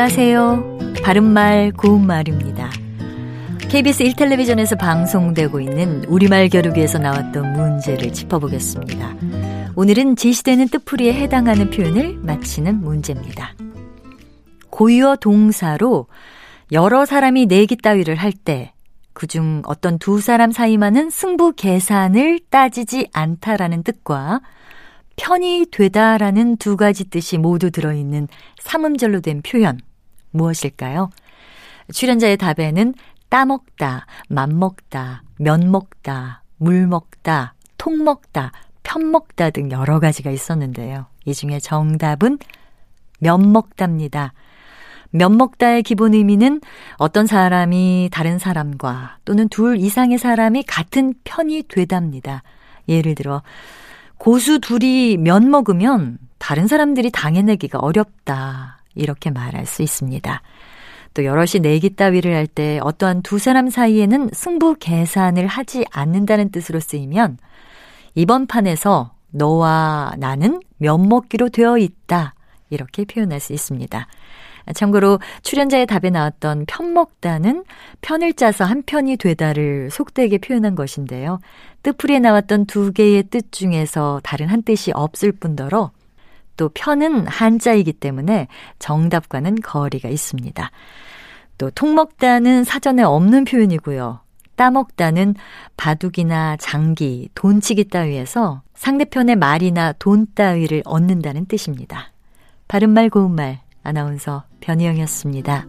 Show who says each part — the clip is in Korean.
Speaker 1: 안녕하세요. 바른말 고운말입니다. KBS 1텔레비전에서 방송되고 있는 우리말 겨루기에서 나왔던 문제를 짚어보겠습니다. 오늘은 제시되는 뜻풀이에 해당하는 표현을 맞히는 문제입니다. 고유어 동사로 여러 사람이 내기 따위를 할 때 그중 어떤 두 사람 사이만은 승부 계산을 따지지 않다라는 뜻과 편이 되다라는 두 가지 뜻이 모두 들어있는 삼음절로 된 표현 무엇일까요? 출연자의 답에는 따먹다, 맘먹다, 면먹다, 물먹다, 통먹다, 편먹다 등 여러 가지가 있었는데요. 이 중에 정답은 면먹답니다. 면먹다의 기본 의미는 어떤 사람이 다른 사람과 또는 둘 이상의 사람이 같은 편이 되답니다. 예를 들어 고수 둘이 면 먹으면 다른 사람들이 당해내기가 어렵다. 이렇게 말할 수 있습니다. 또 여럿이 내기 따위를 할 때 어떠한 두 사람 사이에는 승부 계산을 하지 않는다는 뜻으로 쓰이면 이번 판에서 너와 나는 면 먹기로 되어 있다. 이렇게 표현할 수 있습니다. 참고로 출연자의 답에 나왔던 편먹다는 편을 짜서 한 편이 되다를 속되게 표현한 것인데요. 뜻풀이에 나왔던 두 개의 뜻 중에서 다른 한 뜻이 없을 뿐더러 또 편은 한자이기 때문에 정답과는 거리가 있습니다. 또 통먹다는 사전에 없는 표현이고요. 따먹다는 바둑이나 장기, 돈치기 따위에서 상대편의 말이나 돈 따위를 얻는다는 뜻입니다. 바른말 고운말 아나운서 변희영이었습니다.